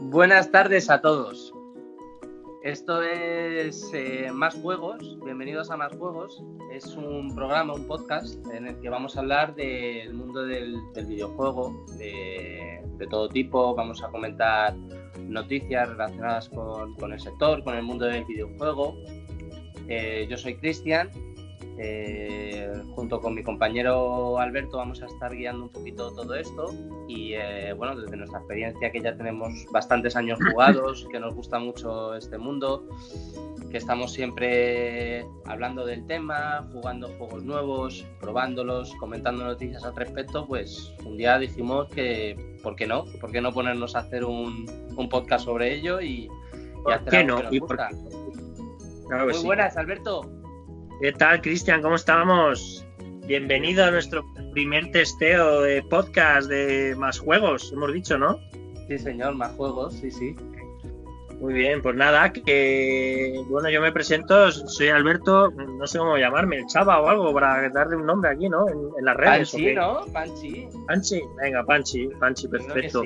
Buenas tardes a todos. Esto es eh, Más Juegos. Bienvenidos a Más Juegos. Es un programa, un podcast en el que vamos a hablar del mundo del, videojuego, de, todo tipo. Vamos a comentar noticias relacionadas con, el sector, con el mundo del videojuego. Eh, yo soy Cristian eh, junto con mi compañero Alberto vamos a estar guiando un poquito todo esto y eh, bueno, desde nuestra experiencia que ya tenemos bastantes años jugados, que nos gusta mucho este mundo, que estamos siempre hablando del tema, jugando juegos nuevos, probándolos, comentando noticias al respecto, pues un día dijimos que, ¿por qué no? ¿Por qué no ponernos a hacer un, podcast sobre ello y, hacer algo no? que nos gusta? Muy buenas, Alberto. ¿Qué tal, Cristian? ¿Cómo estamos? Bienvenido a nuestro primer testeo de podcast de Más Juegos, hemos dicho, ¿no? Sí, señor, Más Juegos, sí, sí. Muy bien, pues nada, que bueno, yo me presento, soy Alberto, no sé cómo llamarme, el Chava o algo, para darle un nombre aquí, ¿no? En, las redes. Panchi, ¿no? Panchi. Panchi, venga, Panchi, Panchi, perfecto.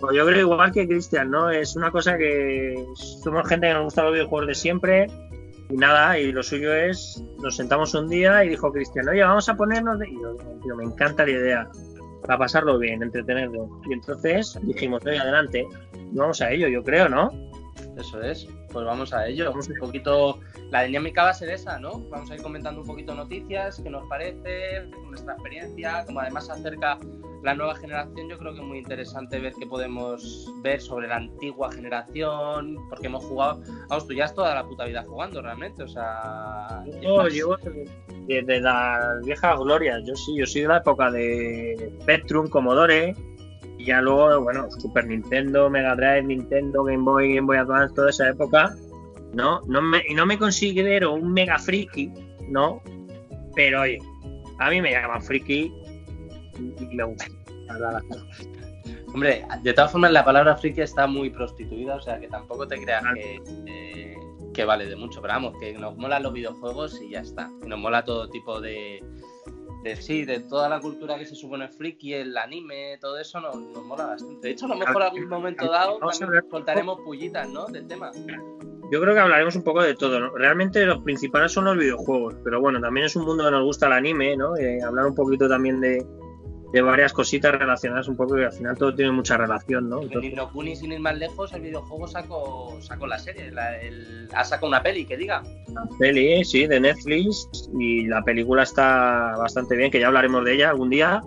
Pues yo creo igual que Cristian, ¿no? Es una cosa que somos gente que nos gusta los videojuegos de siempre, y nada, y lo suyo es, nos sentamos un día y dijo Cristian, oye, vamos a ponernos de... Y yo, me encanta la idea, para pasarlo bien, entretenerlo. Y entonces dijimos, oye, adelante, vamos a ello, yo creo, ¿no? Eso es, pues vamos a ello. Un poquito, la dinámica va a ser esa, ¿no? Vamos a ir comentando un poquito noticias, qué nos parece, nuestra experiencia, como además se acerca la nueva generación, yo creo que es muy interesante ver qué podemos ver sobre la antigua generación, porque hemos jugado, vamos, tú ya has toda la puta vida jugando realmente, o sea... Yo llevo desde las viejas glorias, yo sí, yo soy de la época de Spectrum, Commodore, y ya luego, bueno, Super Nintendo, Mega Drive, Nintendo, Game Boy, Game Boy Advance, toda esa época, ¿no? no me, y no me considero un mega friki, ¿no? Pero oye, a mí me llaman friki y me gusta. Hombre, de todas formas la palabra friki está muy prostituida, o sea que tampoco te creas que, que vale de mucho, pero vamos, que nos molan los videojuegos y ya está. nos mola todo tipo de, de sí, de toda la cultura que se supone friki, el anime, todo eso nos, mola bastante. De hecho, a lo mejor en algún momento dado contaremos pullitas, ¿no? Del tema. Yo creo que hablaremos un poco de todo. Realmente los principales son los videojuegos, pero bueno, también es un mundo que nos gusta el anime, ¿no? Eh, hablar un poquito también de, de varias cositas relacionadas un poco y al final todo tiene mucha relación, ¿no? En Kuni, sin ir más lejos, el videojuego sacó, sacó la serie, ha sacado una peli, que diga. Una peli, sí, de Netflix y la película está bastante bien, que ya hablaremos de ella algún día.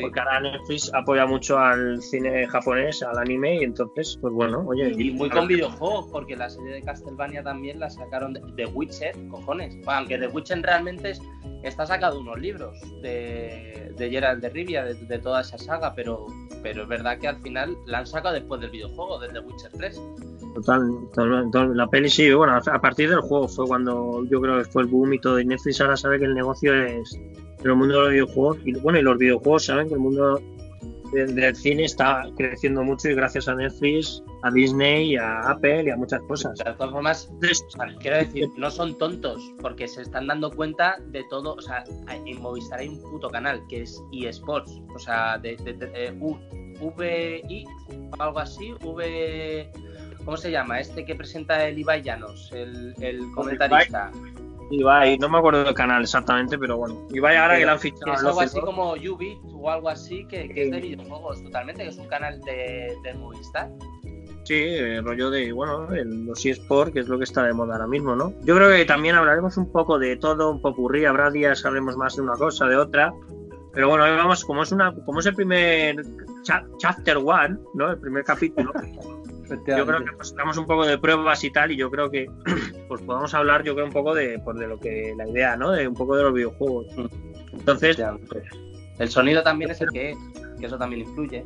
Porque ahora Netflix apoya mucho al cine japonés, al anime, y entonces, pues bueno, oye. Y muy con videojuegos, porque la serie de Castlevania también la sacaron de, de Witcher, cojones. aunque The Witcher realmente es, está sacado unos libros de, de Gerald de Rivia, de, toda esa saga, pero, pero es verdad que al final la han sacado después del videojuego, desde Witcher 3. Total, total, la peli sí, bueno, a partir del juego fue cuando yo creo que fue el boom y todo, y Netflix ahora sabe que el negocio es el mundo de los videojuegos, y bueno, y los videojuegos saben que el mundo del, cine está creciendo mucho y gracias a Netflix, a Disney, a Apple y a muchas cosas. De todas formas, quiero decir, no son tontos porque se están dando cuenta de todo. O sea, en Movistar hay un puto canal que es eSports, o sea, de, de, VI, algo así, V. ¿Cómo se llama? Este que presenta el Ibai Llanos, el, el comentarista. Ibai, no me acuerdo del canal exactamente, pero bueno. Ibai ahora que, le han fichado. Es algo así como Ubit o algo así, que, es de videojuegos totalmente, que es un canal de, de Movistar. Sí, el rollo de, bueno, el, los eSports, que es lo que está de moda ahora mismo, ¿no? Yo creo que también hablaremos un poco de todo, un popurrí, habrá días hablemos más de una cosa, de otra. Pero bueno, vamos, como es una, como es el primer chapter one, ¿no? El primer capítulo. yo creo que pues, damos un poco de pruebas y tal, y yo creo que pues podamos hablar, yo creo, un poco de, pues, de lo que la idea, ¿no? De un poco de los videojuegos. Entonces, el sonido también es el que es, que eso también influye.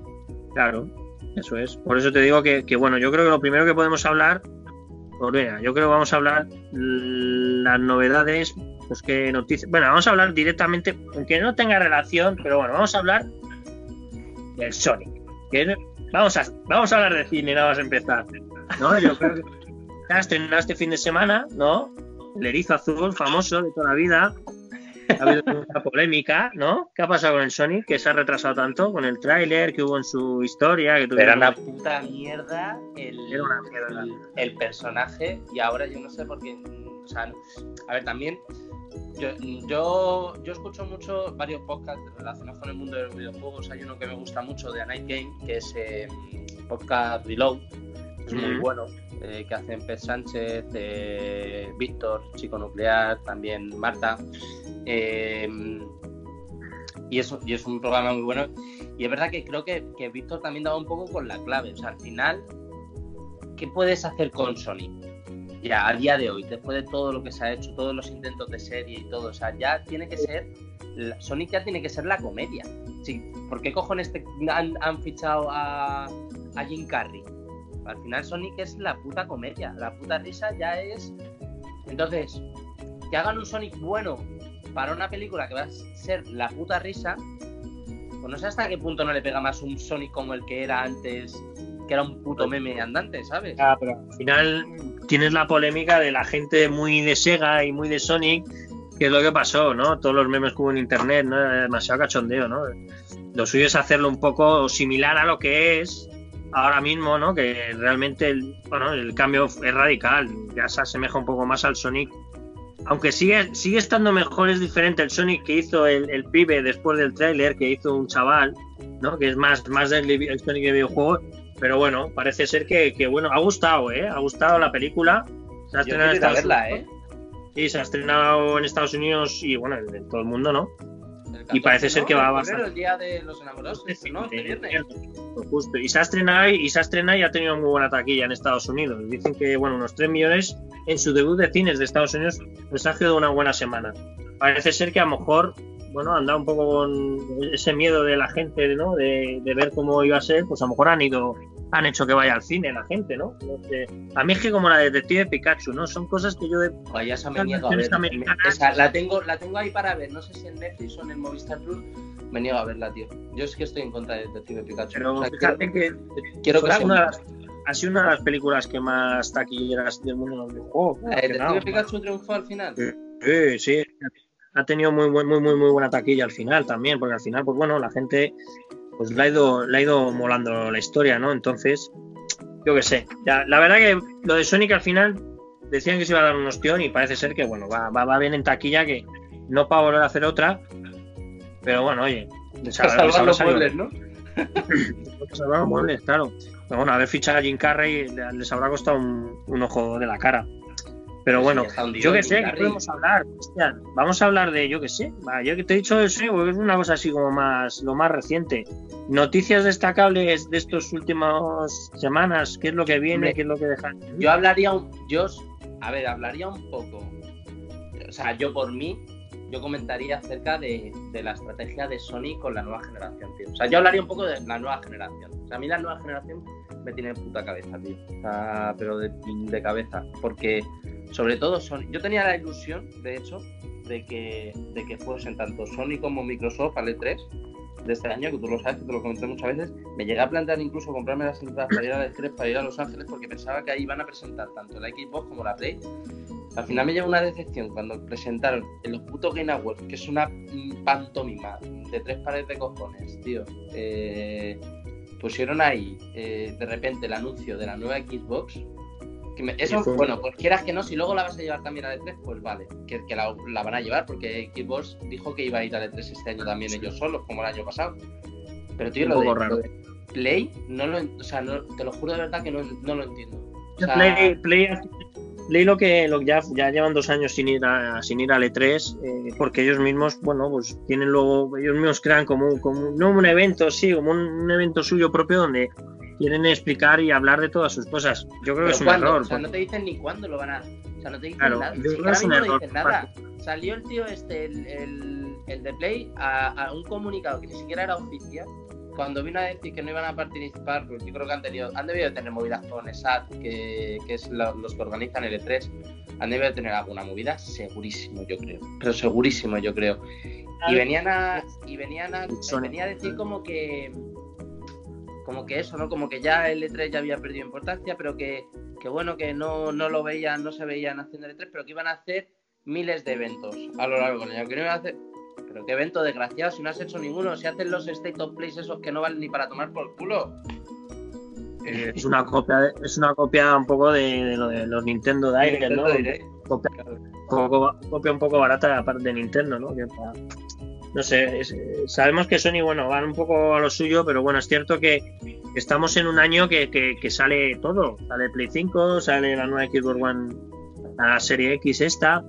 Claro, eso es. Por eso te digo que, bueno, yo creo que lo primero que podemos hablar, pues yo creo que vamos a hablar las novedades, pues que noticias. Bueno, vamos a hablar directamente, aunque no tenga relación, pero bueno, vamos a hablar del Sonic. Que Vamos a, vamos a hablar de cine, nada más empezar. ¿no? Yo creo que ha estrenado este fin de semana, ¿no? El erizo azul, famoso de toda la vida. ha habido mucha polémica, ¿no? ¿Qué ha pasado con el Sonic? Que se ha retrasado tanto con el tráiler que hubo en su historia. Que Era una puta mierda el, El, personaje y ahora yo no sé por qué. O sea, a ver, también yo, yo, yo, escucho mucho varios podcasts relacionados con el mundo de los videojuegos. Hay uno que me gusta mucho de A Night Game, que es eh, podcast Reload. Es muy bueno. Eh, que hacen Pet Sánchez, eh, Víctor, Chico Nuclear, también Marta. Eh, y, eso, y es un programa muy bueno. Y es verdad que creo que, que Víctor también daba un poco con la clave. O sea, al final, ¿qué puedes hacer con Sony? Ya, a día de hoy, después de todo lo que se ha hecho, todos los intentos de serie y todo, o sea, ya tiene que ser, Sonic ya tiene que ser la comedia. Sí, ¿Por qué cojones han, han, fichado a, a Jim Carrey? Al final Sonic es la puta comedia, la puta risa ya es... Entonces, que hagan un Sonic bueno para una película que va a ser la puta risa, pues no sé hasta qué punto no le pega más un Sonic como el que era antes, que era un puto meme andante, ¿sabes? Ah, pero al final tienes la polémica de la gente muy de Sega y muy de Sonic, que es lo que pasó, ¿no? Todos los memes que hubo en internet, ¿no? demasiado cachondeo, ¿no? Lo suyo es hacerlo un poco similar a lo que es, ahora mismo, ¿no? Que realmente el, bueno, el cambio es radical, ya se asemeja un poco más al Sonic. Aunque sigue, sigue estando mejor, es diferente el Sonic que hizo el, el pibe después del tráiler, que hizo un chaval, ¿no? Que es más, más del Sonic de videojuego. Pero bueno, parece ser que, que, bueno, ha gustado, ¿eh? Ha gustado la película. Se ha estrenado en Estados Unidos. ¿eh? Sí, se ha estrenado en Estados Unidos y bueno, en todo el mundo, ¿no? Y parece ser que va a pasar. el día de los enamorados, ¿no? Este viernes. Justo. Y se ha estrenado y se ha estrenado y ha tenido muy buena taquilla en Estados Unidos. Dicen que, bueno, unos 3 millones en su debut de cines de Estados Unidos les ha sido una buena semana. Parece ser que a lo mejor, bueno, anda un poco con ese miedo de la gente, ¿no? De, de ver cómo iba a ser, pues a lo mejor han ido han hecho que vaya al cine la gente, ¿no? a mí es que como la detective Pikachu, ¿no? Son cosas que yo de... Vaya, esa me niego a ver. Esa, la, tengo, la tengo ahí para ver, no sé si en Netflix o en el Movistar Plus, me niego a verla, tío. Yo es que estoy en contra de detective Pikachu. Pero fíjate que, quiero que una ha sido una de las películas que más taquilleras del mundo en los videojuegos. ¿El detective Pikachu triunfó al final? Sí, sí. Ha tenido muy, muy, muy, muy buena taquilla al final también, porque al final, pues bueno, la gente pues le ha ido, le ha ido molando la historia, ¿no? Entonces, yo qué sé. Ya, la verdad que lo de Sonic al final decían que se iba a dar un ostión y parece ser que, bueno, va, va, bien en taquilla, que no para volver a hacer otra, pero bueno, oye. salvar los muebles, ¿no? salvar los muebles, claro. Pero bueno, haber fichado a Jim Carrey les habrá costado un, un ojo de la cara. Pero bueno, yo que sé, ¿qué podemos hablar? vamos a hablar de, yo que sé, yo que te he dicho eso, es una cosa así como más, lo más reciente. Noticias destacables de estos últimos semanas, ¿qué es lo que viene? ¿Qué es lo que dejan? Yo hablaría, un, yo, a ver, hablaría un poco, o sea, yo por mí, yo comentaría acerca de, la estrategia de Sony con la nueva generación, tío. O sea, yo hablaría un poco de la nueva generación. O sea, a mí la nueva generación me tiene puta cabeza, tío. O sea, pero de, de cabeza. Porque sobre todo Sony. Yo tenía la ilusión, de hecho, de que, de que fuesen tanto Sony como Microsoft al E3 de este año, que tú lo sabes, que te lo comenté muchas veces. Me llegué a plantear incluso comprarme las entradas para ir al E3, para ir a Los Ángeles, porque pensaba que ahí iban a presentar tanto la Xbox como la Play. Al final me lleva una decepción cuando presentaron en los putos Game Awards, que es una pantomima de tres pares de cojones, tío. Eh, pusieron ahí eh, de repente el anuncio de la nueva Xbox eso, bueno, pues quieras que no, si luego la vas a llevar también a E3, pues vale, que, la, van a llevar, porque Xbox dijo que iba a ir a E3 este año también ellos solos, como el año pasado. Pero tío, lo de, Play, no lo, o sea, te lo juro de verdad que no, lo entiendo. Play, Play, lo que lo, ya, ya llevan dos años sin ir a, sin ir al E3, eh, porque ellos mismos, bueno, pues tienen luego, ellos mismos crean como, como no un evento, sí, como un evento suyo propio donde quieren explicar y hablar de todas sus cosas. Yo creo que es un error. O sea, no te dicen ni cuándo lo van a. O sea, no te dicen nada. Yo creo que es un error, no nada. Salió el tío este, el, el, el de Play, a, un comunicado que ni siquiera era oficial. Cuando vino a decir que no iban a participar, pues yo creo que han tenido, han debido tener movidas con ESAT, que, que es los que organizan el E3, han debido tener alguna movida, segurísimo yo creo, pero segurísimo yo creo. Y venían a, y venían a, venía a decir como que, como que eso, ¿no? Como que ya el E3 ya había perdido importancia, pero que, que bueno, que no, no lo veían, no se veían haciendo el E3, pero que iban a hacer miles de eventos a lo largo del año. Que no hacer... Pero qué evento desgraciado, si no has hecho ninguno, si hacen los State of Plays esos que no valen ni para tomar por culo. Eh, es una copia, es una copia un poco de, lo de los Nintendo Direct, ¿no? Copia, copia, un poco barata aparte de Nintendo, ¿no? No sé, sabemos que Sony, bueno, van un poco a lo suyo, pero bueno, es cierto que estamos en un año que, que, sale todo. Sale Play 5, sale la nueva Xbox One, la serie X esta,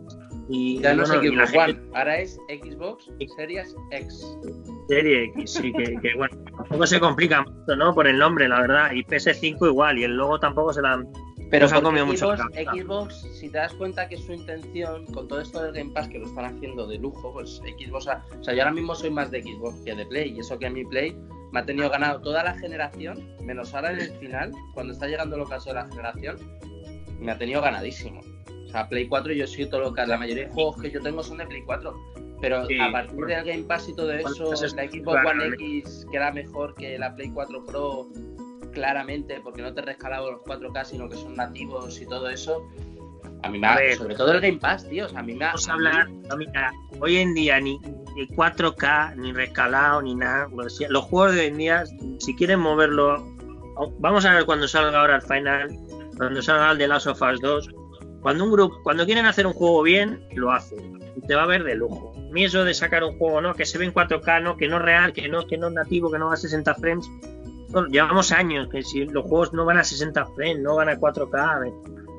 y, ya no es Xbox One, ahora es Xbox Series X. Serie X, sí, que, bueno, tampoco se complica mucho, ¿no? Por el nombre, la verdad. Y PS5 igual, y el logo tampoco se la han comido mucho. Xbox, si te das cuenta que su intención, con todo esto del Game Pass que lo están haciendo de lujo, pues Xbox, o sea, yo ahora mismo soy más de Xbox que de Play, y eso que a mi Play me ha tenido ganado toda la generación, menos ahora en el final, cuando está llegando el ocaso de la generación, me ha tenido ganadísimo. O sea, Play 4 yo soy todo lo que la mayoría de juegos que yo tengo son de Play 4. Pero a partir del Game Pass y todo eso, la Xbox One X queda mejor que la Play 4 Pro claramente, porque no te rescalado los 4K, sino que son nativos y todo eso. A mí me ha, sobre todo el Game Pass, tío. a mí me ha, Vamos a hablar, hoy en día ni 4K, ni rescalado, ni nada. Los juegos de hoy en día, si quieren moverlo, vamos a ver cuando salga ahora el final, cuando salga el de Last of Us 2, cuando un grupo, cuando quieren hacer un juego bien, lo hacen. Te va a ver de lujo. Ni eso de sacar un juego, ¿no? Que se ve en 4K, ¿no? Que no es real, que no, que no es nativo, que no va a 60 frames. Llevamos años que si los juegos no van a 60 frames, no van a 4K,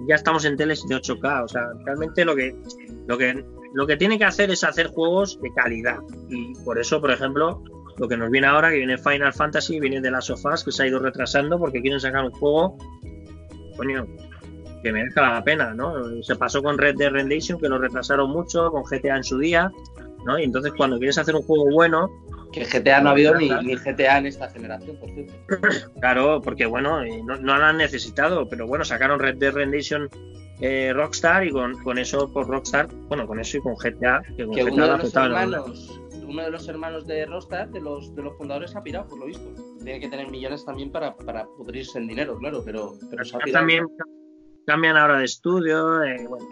ya estamos en teles de 8K. O sea, realmente lo que, lo que, lo que tiene que hacer es hacer juegos de calidad. Y por eso, por ejemplo, lo que nos viene ahora, que viene Final Fantasy, viene de las sofás, que se ha ido retrasando porque quieren sacar un juego, coño, que merezca la pena, ¿no? Se pasó con Red Dead Redemption, que lo retrasaron mucho, con GTA en su día, ¿no? Y entonces cuando quieres hacer un juego bueno... Que GTA no ha habido ni, GTA en esta generación, por cierto. Claro, porque bueno, eh, no, no lo han necesitado, pero bueno, sacaron Red Dead Redemption eh, Rockstar y con, con, eso, por Rockstar, bueno, con eso y con GTA, que, con GTA uno, de los hermanos, uno de los hermanos de Rockstar, de los, de los fundadores, ha pirado, por lo visto. Tiene que tener millones también para, para pudrirse en dinero, claro, pero, pero se ha También, cambian ahora de estudio, eh, bueno,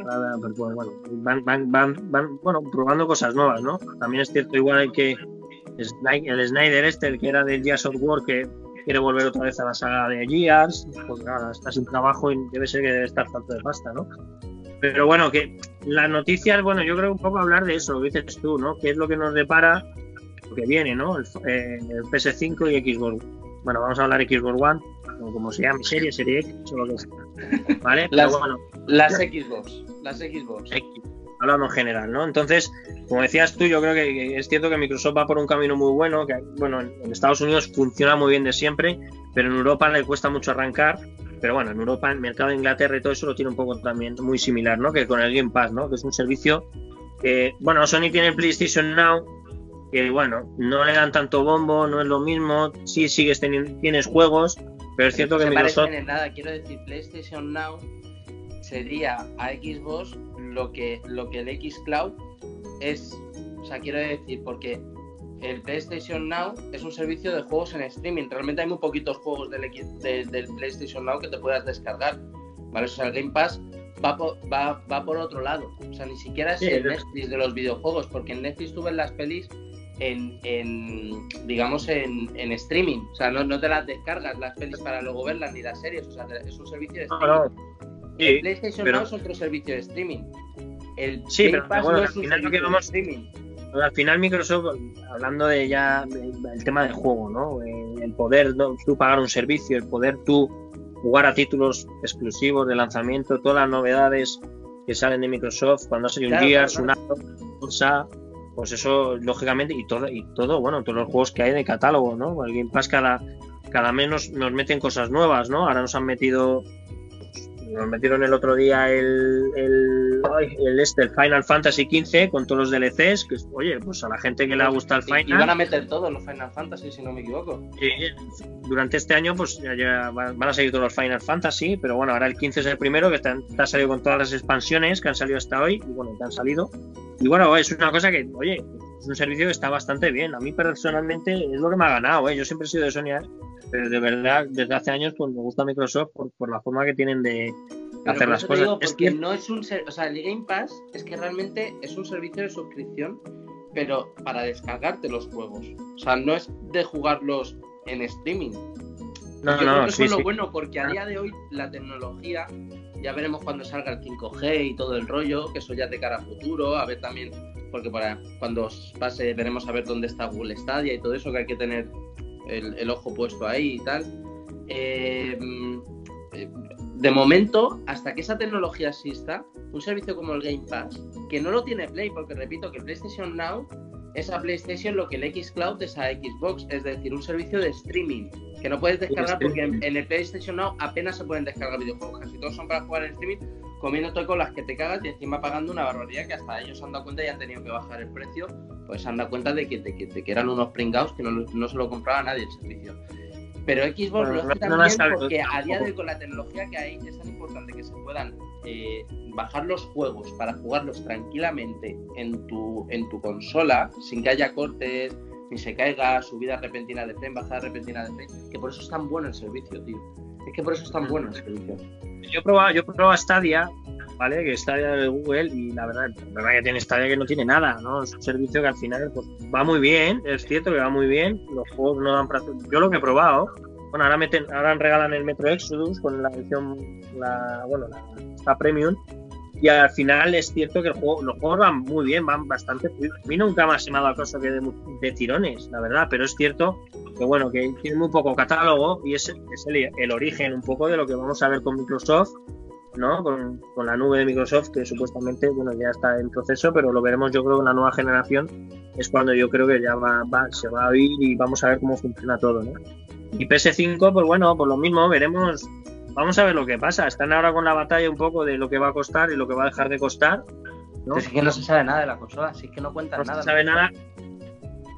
bueno, van, van, van, bueno, probando cosas nuevas, ¿no? También es cierto igual que el Snyder este, el que era del Gears of War, que quiere volver otra vez a la saga de Gears, pues nada, está sin trabajo y debe ser que debe estar falta de pasta, ¿no? Pero bueno, que las noticias, bueno, yo creo un poco hablar de eso, lo dices tú, ¿no? ¿Qué es lo que nos depara lo que viene, ¿no? El, eh, el PS5 y Xbox. Bueno, vamos a hablar de Xbox One, como se llama, serie, serie X o lo que sea. ¿Vale? las, las Xbox, las Xbox. Hablando en general, ¿no? Entonces, como decías tú, yo creo que, es cierto que Microsoft va por un camino muy bueno, que bueno, en Estados Unidos funciona muy bien de siempre, pero en Europa le cuesta mucho arrancar. Pero bueno, en Europa, el mercado de Inglaterra y todo eso lo tiene un poco también muy similar, ¿no? Que con el Game Pass, ¿no? Que es un servicio que, bueno, Sony tiene el PlayStation Now, que bueno, no le dan tanto bombo, no es lo mismo, sí sigues teniendo, tienes juegos, pero es cierto que Microsoft... en nada, quiero decir, PlayStation Now sería a Xbox lo que, lo que el X Cloud es. O sea, quiero decir, porque el PlayStation Now es un servicio de juegos en streaming. Realmente hay muy poquitos juegos del, del PlayStation Now que te puedas descargar. ¿Vale? O sea, el Game Pass va por, va, va por otro lado. O sea, ni siquiera es el Netflix de los videojuegos, porque en Netflix tú ves las pelis en, digamos, en, streaming. O sea, no, no, te las descargas las pelis para luego verlas ni las series. O sea, es un servicio de streaming. El PlayStation no es otro servicio de streaming. El sí, pero, bueno, al final lo que vamos streaming. Al final Microsoft, hablando de ya el tema del juego, ¿no? El poder tú pagar un servicio, el poder tú jugar a títulos exclusivos de lanzamiento, todas las novedades que salen de Microsoft, cuando sale un Gears, un cosa pues eso, lógicamente, y todo, y todo, bueno, todos los juegos que hay de catálogo, ¿no? El Game Pass cada, cada menos nos meten cosas nuevas, ¿no? Ahora nos han metido nos metieron el otro día el, el, el, este, el Final Fantasy XV con todos los DLCs, que oye, pues a la gente que le gusta el Final... Y van a meter todos los Final Fantasy, si no me equivoco. durante este año pues ya, van a salir todos los Final Fantasy, pero bueno, ahora el 15 es el primero, que está, ha salido con todas las expansiones que han salido hasta hoy, y bueno, que han salido. Y bueno, es una cosa que, oye, es un servicio que está bastante bien. A mí personalmente es lo que me ha ganado, ¿eh? Yo siempre he sido de Sony, pero de verdad, desde hace años pues me gusta Microsoft por, por la forma que tienen de, hacer las cosas. es que no es un, o sea, el Game Pass es que realmente es un servicio de suscripción, pero para descargarte los juegos. O sea, no es de jugarlos en streaming. No, Yo no, creo que eso es lo bueno, porque a día de hoy la tecnología, ya veremos cuando salga el 5G y todo el rollo, que eso ya de cara a futuro, a ver también, porque para cuando pase veremos a ver dónde está Google Stadia y todo eso, que hay que tener el, ojo puesto ahí y tal. Eh, de momento, hasta que esa tecnología exista, un servicio como el Game Pass, que no lo tiene Play, porque repito que PlayStation Now es a PlayStation lo que el Xcloud es a Xbox, es decir, un servicio de streaming que no puedes descargar porque en, el PlayStation Now apenas se pueden descargar videojuegos, casi todos son para jugar en streaming, comiéndote con las que te cagas y encima pagando una barbaridad que hasta ellos han dado cuenta y han tenido que bajar el precio, pues se han dado cuenta de que, que, eran unos pringados que no, no se lo compraba nadie el servicio. Pero Xbox lo hace también porque a día de hoy con la tecnología que hay es tan importante que se puedan eh, bajar los juegos para jugarlos tranquilamente en tu, en tu consola sin que haya cortes, ni se caiga, subida repentina de frame, bajada repentina de frame, que por eso es tan bueno el servicio, tío. Es que por eso es tan bueno el servicio. Yo he probado, yo he probado Stadia, ¿vale? Que Stadia de Google y la verdad, la verdad que tiene Stadia que no tiene nada, ¿no? Es un servicio que al final pues, va muy bien, es cierto que va muy bien, los juegos no dan para... Yo lo que he probado, bueno, ahora, meten, ahora regalan el Metro Exodus con la edición, la, bueno, la, Premium, y al final es cierto que el juego, los juegos van muy bien, van bastante A mí nunca me ha dado caso que de, tirones, la verdad, pero es cierto que bueno, que tiene muy poco catálogo y es, es el, el, origen un poco de lo que vamos a ver con Microsoft ¿no? Con, la nube de Microsoft, que supuestamente bueno, ya está en proceso, pero lo veremos yo creo en la nueva generación, es cuando yo creo que ya va, se va a oír y vamos a ver cómo funciona todo. ¿no? Y PS5, pues bueno, pues lo mismo, veremos, vamos a ver lo que pasa. Están ahora con la batalla un poco de lo que va a costar y lo que va a dejar de costar. ¿no? Es que no se sabe nada de la consola, así que no cuentan nada. No se sabe nada.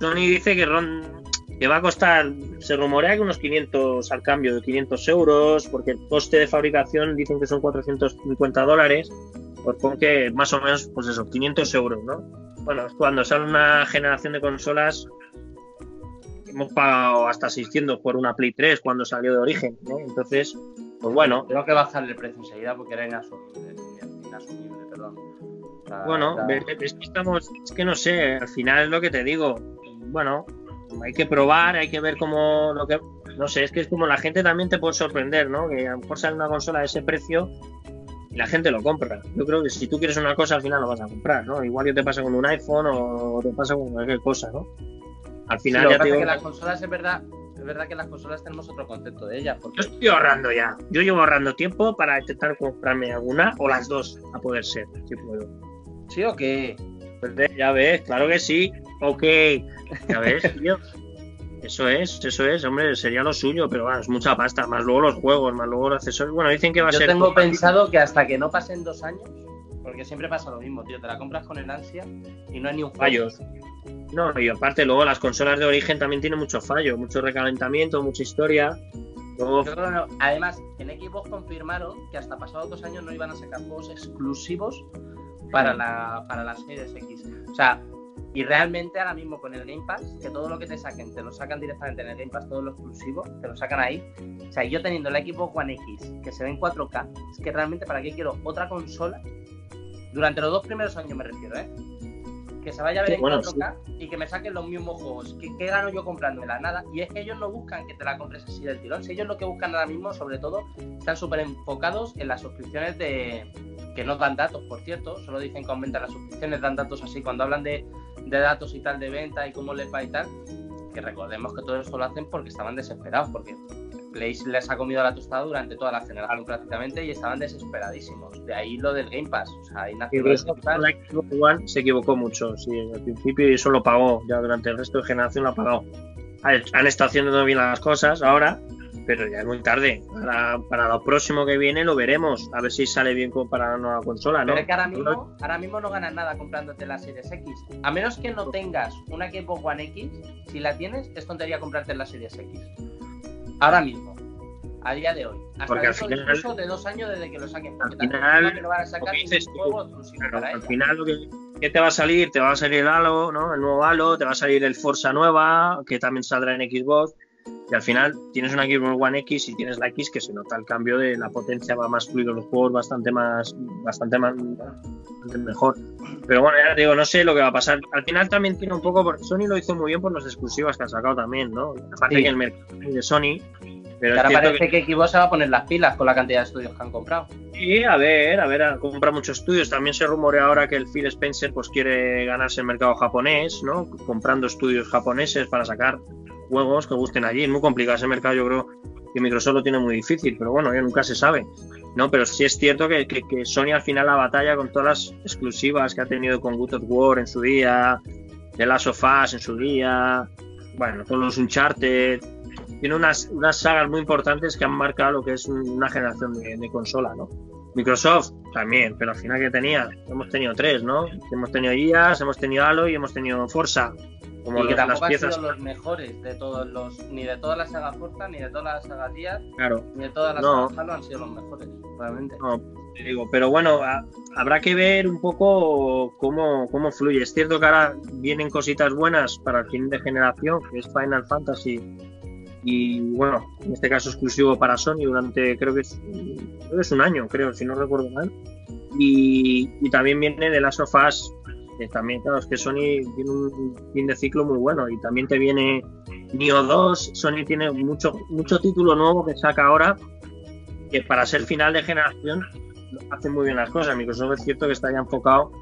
Sony dice que Ron que va a costar, se rumorea que unos 500 al cambio, de 500 euros, porque el coste de fabricación dicen que son 450 dólares, pues pon que más o menos, pues eso, 500 euros, ¿no? Bueno, cuando sale una generación de consolas, hemos pagado hasta 600 por una Play 3 cuando salió de origen, ¿no? Entonces, pues bueno. Tengo que bajar el precio enseguida porque era inasumible, inasumible perdón. bueno, es que estamos, es que no sé, al final es lo que te digo. Bueno, hay que probar, hay que ver cómo lo que no sé, es que es como la gente también te puede sorprender, ¿no? Que a lo mejor sale una consola de ese precio y la gente lo compra. Yo creo que si tú quieres una cosa al final lo vas a comprar, ¿no? Igual que te pasa con un iPhone o te pasa con cualquier cosa, ¿no? Al final ya te digo... que las consolas es verdad, es verdad que las consolas tenemos otro concepto de ellas. Porque... Yo estoy ahorrando ya. Yo llevo ahorrando tiempo para intentar comprarme alguna o las dos, a poder ser, si puedo. ¿Sí o qué? Ya ves, claro que sí. Ok, ya ves, tío. Eso es, eso es, hombre, sería lo suyo, pero bueno, es mucha pasta, más luego los juegos, más luego los accesorios. Bueno, dicen que va a Yo ser. Yo tengo pensado que hasta que no pasen dos años, porque siempre pasa lo mismo, tío, te la compras con el ansia y no hay ni un fallo. No, y aparte luego las consolas de origen también tienen mucho fallo, mucho recalentamiento, mucha historia. además, en Xbox confirmaron que hasta pasados dos años no iban a sacar juegos exclusivos para la, para las Series X. O sea, y realmente ahora mismo con el Game Pass, que todo lo que te saquen, te lo sacan directamente en el Game Pass, todo lo exclusivo, te lo sacan ahí. O sea, yo teniendo el equipo One X, que se ve en 4K, es que realmente para qué quiero otra consola, durante los dos primeros años me refiero, ¿eh? Que se vaya a ver en 4K y que me saquen los mismos juegos. ¿Qué, ¿Qué, gano yo comprándomela? Nada. Y es que ellos no buscan que te la compres así del tirón. Si ellos lo que buscan ahora mismo, sobre todo, están súper enfocados en las suscripciones de, que no dan datos, por cierto, solo dicen que aumentan las suscripciones, dan datos así. Cuando hablan de, datos y tal, de venta y cómo les va y tal, que recordemos que todo esto lo hacen porque estaban desesperados, porque Play les ha comido la tostada durante toda la generación prácticamente y estaban desesperadísimos. De ahí lo del Game Pass. O sea, ahí nació se equivocó mucho, sí, al principio y eso lo pagó, ya durante el resto de generación lo ha pagado. Han estado haciendo bien las cosas ahora, pero ya es muy tarde. Para, para, lo próximo que viene lo veremos, a ver si sale bien para la nueva consola, ¿no? Pero es que ahora mismo, ahora mismo no ganas nada comprándote la Series X. A menos que no tengas una Xbox One X, si la tienes, es tontería comprarte la Series X. Ahora mismo. A día de hoy. Hasta porque al final, de dos años desde que lo saquen. Al final, que van a sacar al final lo que, te va a salir, te va a salir el Halo, ¿no? El nuevo Halo, te va a salir el Forza nueva, que también saldrá en Xbox Y al final tienes una Xbox One X y tienes la X que se nota el cambio de la potencia, va más fluido los juegos, bastante más, bastante más bastante mejor. Pero bueno, ya te digo, no sé lo que va a pasar. Al final también tiene un poco, porque Sony lo hizo muy bien por las exclusivas que ha sacado también, ¿no? Aparte Sí. que el mercado de Sony. Pero ahora parece que... Xbox se va a poner las pilas con la cantidad de estudios que han comprado. Sí, a ver, a ver, ha comprado muchos estudios. También se rumorea ahora que el Phil Spencer pues quiere ganarse el mercado japonés, ¿no? Comprando estudios japoneses para sacar juegos que gusten allí. Es muy complicado ese mercado, yo creo que Microsoft lo tiene muy difícil, pero bueno, nunca se sabe. No, pero sí es cierto que, que- que Sony al final la batalla con todas las exclusivas que ha tenido con Good of War en su día, The Last of Us en su día, bueno, todos los Uncharted, tiene unas, unas sagas muy importantes que han marcado lo que es un- una generación de, de consola, ¿no? Microsoft también, pero al final que tenía, hemos tenido tres, ¿no? Hemos tenido IAS, hemos tenido Halo y hemos tenido Forza. Como y que los- las tampoco han piezas, sido los mejores de todos los, ni de toda la saga Forza, ni de toda la saga Gears, claro. ni de todas las No. sagas Halo han sido los mejores, realmente. No, te digo, pero bueno, a- habrá que ver un poco cómo, cómo fluye. Es cierto que ahora vienen cositas buenas para el fin de generación, que es Final Fantasy. Y bueno, en este caso exclusivo para Sony durante, creo que es, creo que es un año, creo, si no recuerdo mal. Y, también viene de Last of Us, que también, claro, es que Sony tiene un fin de ciclo muy bueno. Y también te viene Nioh 2, Sony tiene mucho, mucho título nuevo que saca ahora, que para ser final de generación hace muy bien las cosas. Microsoft es cierto que está ya enfocado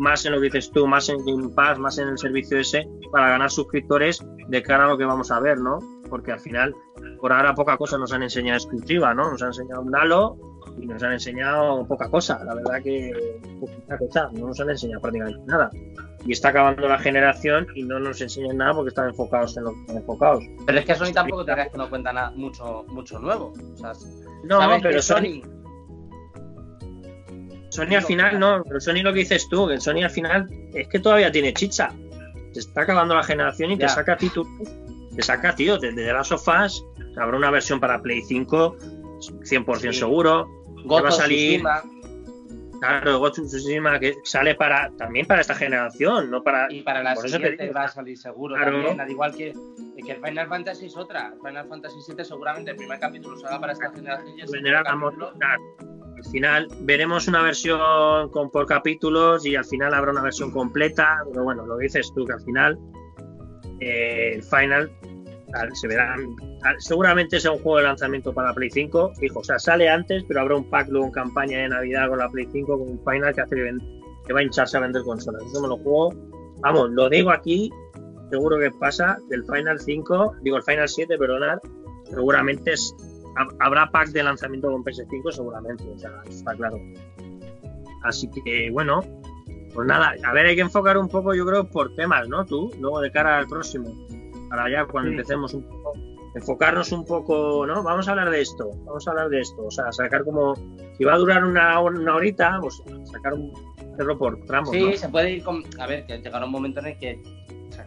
más en lo que dices tú, más en Game Pass, más en el servicio ese, para ganar suscriptores de cara a lo que vamos a ver, ¿no? Porque al final, por ahora poca cosa nos han enseñado exclusiva, ¿no? Nos han enseñado un Halo y nos han enseñado poca cosa, la verdad que poquita cosa, no nos han enseñado prácticamente nada. Y está acabando la generación y no nos enseñan nada porque están enfocados en lo que están enfocados. Pero es que Sony tampoco te creas que no cuenta nada, mucho, mucho nuevo. O sea, No, pero Sony, Sony al final no, pero Sony lo que dices tú, que Sony al final es que todavía tiene chicha. Se está acabando la generación y te saca títulos, te saca, tío, desde The Last of Us, habrá una versión para Play 5, 100% Sí. seguro. Gozo, va a salir- Tsushima, Claro, Tsushima que sale para también para esta generación, no para y para la siguiente va a salir seguro Claro. también, al igual que, que el Final Fantasy es otra. Final Fantasy VII seguramente el primer capítulo salga para esta generación y el capítulo-. Al final veremos una versión con por capítulos y al final habrá una versión completa. Pero bueno, lo dices tú que al final el final al- se verá. al- seguramente sea un juego de lanzamiento para Play 5. Fijo, o sea, sale antes, pero habrá un pack luego en campaña de Navidad con la Play 5 con un final que hace que, va a hincharse a vender consolas. Eso me lo juego. Vamos, lo digo aquí. Seguro que pasa del Final 5, digo el Final 7, perdonad, seguramente habrá pack de lanzamiento con PS5 seguramente, o sea, está claro. Así que bueno, pues nada, a ver, hay que enfocar un poco, yo creo, por temas, ¿no? Tú, luego de cara al próximo, para ya cuando Sí. empecemos un poco, enfocarnos un poco, ¿no? Vamos a hablar de esto, vamos a hablar de esto, o sea, sacar como, si va a durar una, una horita, pues sacar un hacerlo por tramos, Sí, ¿no? se puede ir con... A ver, que llegará un momento en el que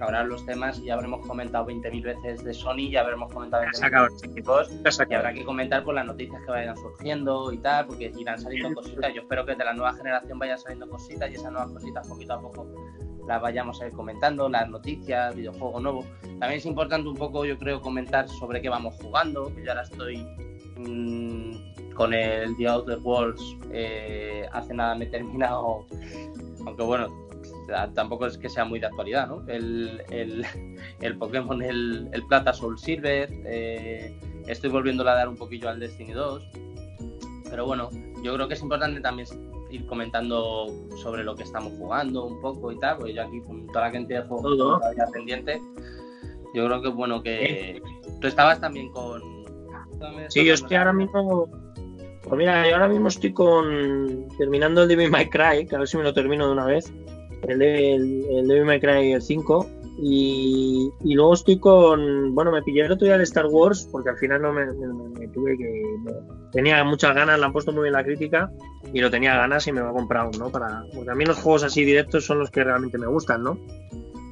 acabarán los temas y ya habremos comentado 20.000 veces de Sony, ya habremos comentado Ya 20.000 se acaba, veces de equipos y habrá que comentar por las noticias que vayan surgiendo y tal, porque irán saliendo cositas. Yo espero que de la nueva generación vayan saliendo cositas y esas nuevas cositas poquito a poco las vayamos a ir comentando, las noticias, videojuego nuevo. También es importante un poco, yo creo, comentar sobre qué vamos jugando, que yo ahora estoy mm, con el The Outer Worlds, eh, hace nada me he terminado, aunque bueno, tampoco es que sea muy de actualidad, ¿no? El, el, el Pokémon, el, el Plata Soul Silver, eh, estoy volviendo a dar un poquillo al Destiny 2, pero bueno, yo creo que es importante también ir comentando sobre lo que estamos jugando un poco y tal, porque yo aquí con toda la gente de juegos Todo. todavía pendiente, yo creo que es bueno que tú estabas también con... Sí, yo estoy ahora mismo. Pues mira, yo ahora mismo estoy con. terminando el Devil May Cry, que a ver si me lo termino de una vez. El, el, el Devil May Cry el 5. Y, y luego estoy con. Bueno, me pillé el otro día el Star Wars, porque al final no me, me- tuve que. tenía muchas ganas, le han puesto muy bien la crítica. Y lo tenía ganas y me lo he comprado, ¿no? Para, porque a mí los juegos así directos son los que realmente me gustan, ¿no?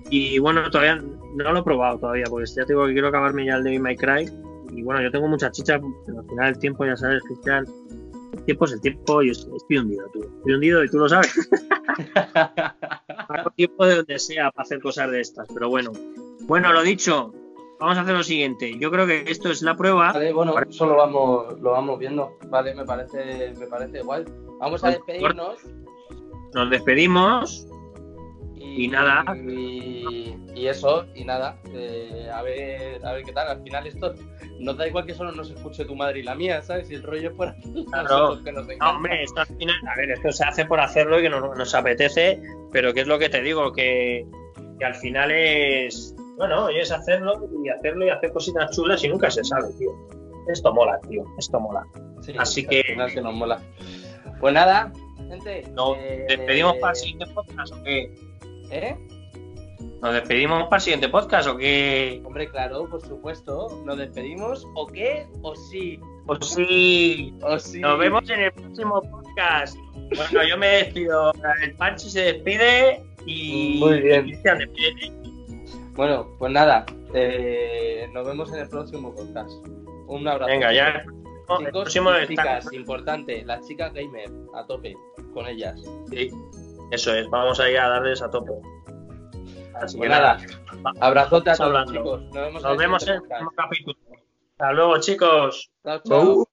Y bueno, todavía no lo he probado todavía, porque ya tengo que quiero acabarme ya el Devil May Cry. Y bueno, yo tengo mucha chicha, pero al final el tiempo, ya sabes, Cristian, el tiempo es el tiempo y estoy hundido, tú. Estoy hundido y tú lo sabes. Tiempo de donde sea para hacer cosas de estas, pero bueno. Bueno, lo dicho, vamos a hacer lo siguiente. Yo creo que esto es la prueba. Vale, bueno, eso lo vamos, lo vamos viendo. Vale, me parece, me parece igual. Vamos a despedirnos. Nos despedimos. Y, Y nada. Y, y eso, y nada. eh, a, ver, a ver qué tal. Al final esto nos da igual que solo nos escuche tu madre y la mía, ¿sabes? Si el rollo fuera Claro. nosotros que nos. No, hombre, esto al final, a ver, esto se hace por hacerlo y que nos, nos apetece, pero que es lo que te digo, que, que al final es, bueno, y es hacerlo y hacerlo y hacer cositas chulas y nunca se sabe, tío. Esto mola, tío, esto mola. Sí, Así al que- final que nos mola. Pues nada, gente. ¿Nos eh, despedimos para el siguiente podcast o qué? ¿Eh? ¿Nos despedimos para el siguiente podcast o qué? Hombre, claro, por supuesto. ¿Nos despedimos? ¿O qué? ¿O sí? Pues sí, ¿O sí? nos vemos en el próximo podcast. Bueno, yo me despido, el Panchi se despide y Muy bien. Cristian despide. Bueno, pues nada. eh, nos vemos en el próximo podcast. Un abrazo. Venga, ya. El Chicos, próximo y está- chicas, importante, las chicas gamer, a tope, con ellas. Sí, eso es, vamos a ir a darles a tope. Así Pues que nada, abrazote a todos, hablando. chicos. Nos vemos, Nos vemos en el próximo capítulo. Hasta luego, chicos. Chao, chao.